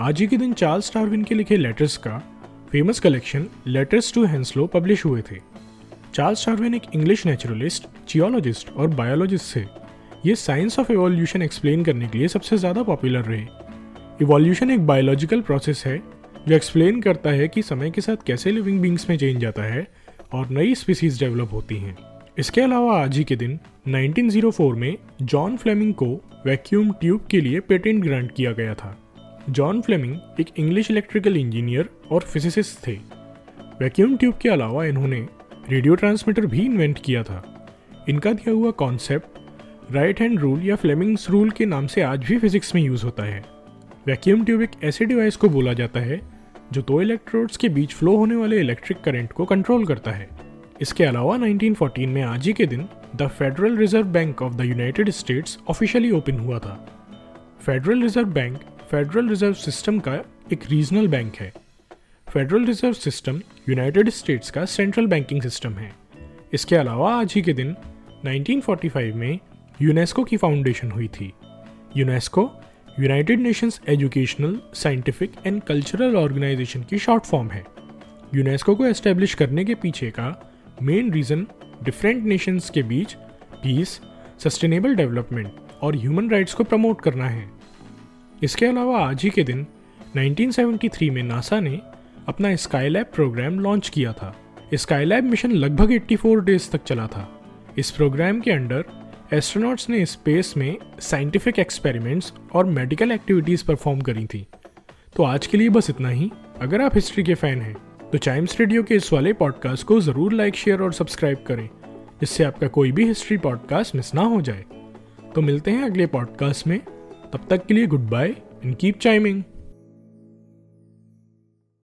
आज ही के दिन चार्ल्स डार्विन के लिखे लेटर्स का famous collection letters to Henslow publish हुए थे। चार्ल्स डार्विन एक इंग्लिश नेचुरलिस्ट जियोलॉजिस्ट और बायोलॉजिस्ट थे। ये साइंस ऑफ़ एवोल्यूशन एक्सप्लेन करने के लिए सबसे ज़्यादा पॉपुलर रहे। इवोल्यूशन एक बायोलॉजिकल प्रोसेस है, जो एक्सप्लेन करता है कि समय के साथ कैसे लिविंग बींग्स में चेंज आता है और नई स्पीसीज डेवलप होती हैं। इसके अलावा आज ही के दिन 1904 में जॉन फ्लेमिंग को वैक्यूम ट्यूब के लिए पेटेंट ग्रांट किया गया था। जॉन फ्लेमिंग एक इंग्लिश इलेक्ट्रिकल इंजीनियर और फिजिसिस्ट थे। वैक्यूम ट्यूब के अलावा इन्होंने रेडियो ट्रांसमीटर भी इन्वेंट किया था। इनका दिया हुआ कॉन्सेप्ट राइट हैंड रूल या फ्लेमिंग्स रूल के नाम से आज भी फिजिक्स में यूज़ होता है। वैक्यूम ट्यूब एक ऐसे डिवाइस को बोला जाता है, जो दो इलेक्ट्रोड्स के बीच फ्लो होने वाले इलेक्ट्रिक करंट को कंट्रोल करता है। इसके अलावा 1914 में आज ही के दिन the Federal Reserve Bank of the United States officially open हुआ था। Federal Reserve Bank Federal Reserve System का एक रीजनल बैंक है। Federal Reserve System United States का सेंट्रल बैंकिंग सिस्टम है। इसके अलावा आज ही के दिन 1945 में यूनेस्को की फाउंडेशन हुई थी। UNESCO United Nations Educational Scientific and Cultural Organization की शॉर्ट फॉर्म है। यूनेस्को को एस्टेब्लिश करने के पीछे का मेन रीज़न डिफरेंट नेशंस के बीच पीस सस्टेनेबल डेवलपमेंट और ह्यूमन राइट्स को प्रमोट करना है। इसके अलावा आज ही के दिन 1973 में नासा ने अपना स्काईलैब प्रोग्राम लॉन्च किया था। स्काईलैब मिशन लगभग 84 डेज़ तक चला था। इस प्रोग्राम के अंडर एस्ट्रोनॉट्स ने स्पेस में साइंटिफिक एक्सपेरिमेंट्स और मेडिकल एक्टिविटीज़ परफॉर्म करी थी। तो आज के लिए बस इतना ही। अगर आप हिस्ट्री के फ़ैन हैं तो चाइम्स रेडियो के इस वाले पॉडकास्ट को ज़रूर लाइक, शेयर और सब्सक्राइब करें, जिससे आपका कोई भी हिस्ट्री पॉडकास्ट मिस ना हो जाए। तो मिलते हैं अगले पॉडकास्ट में। तब तक के लिए goodbye and keep chiming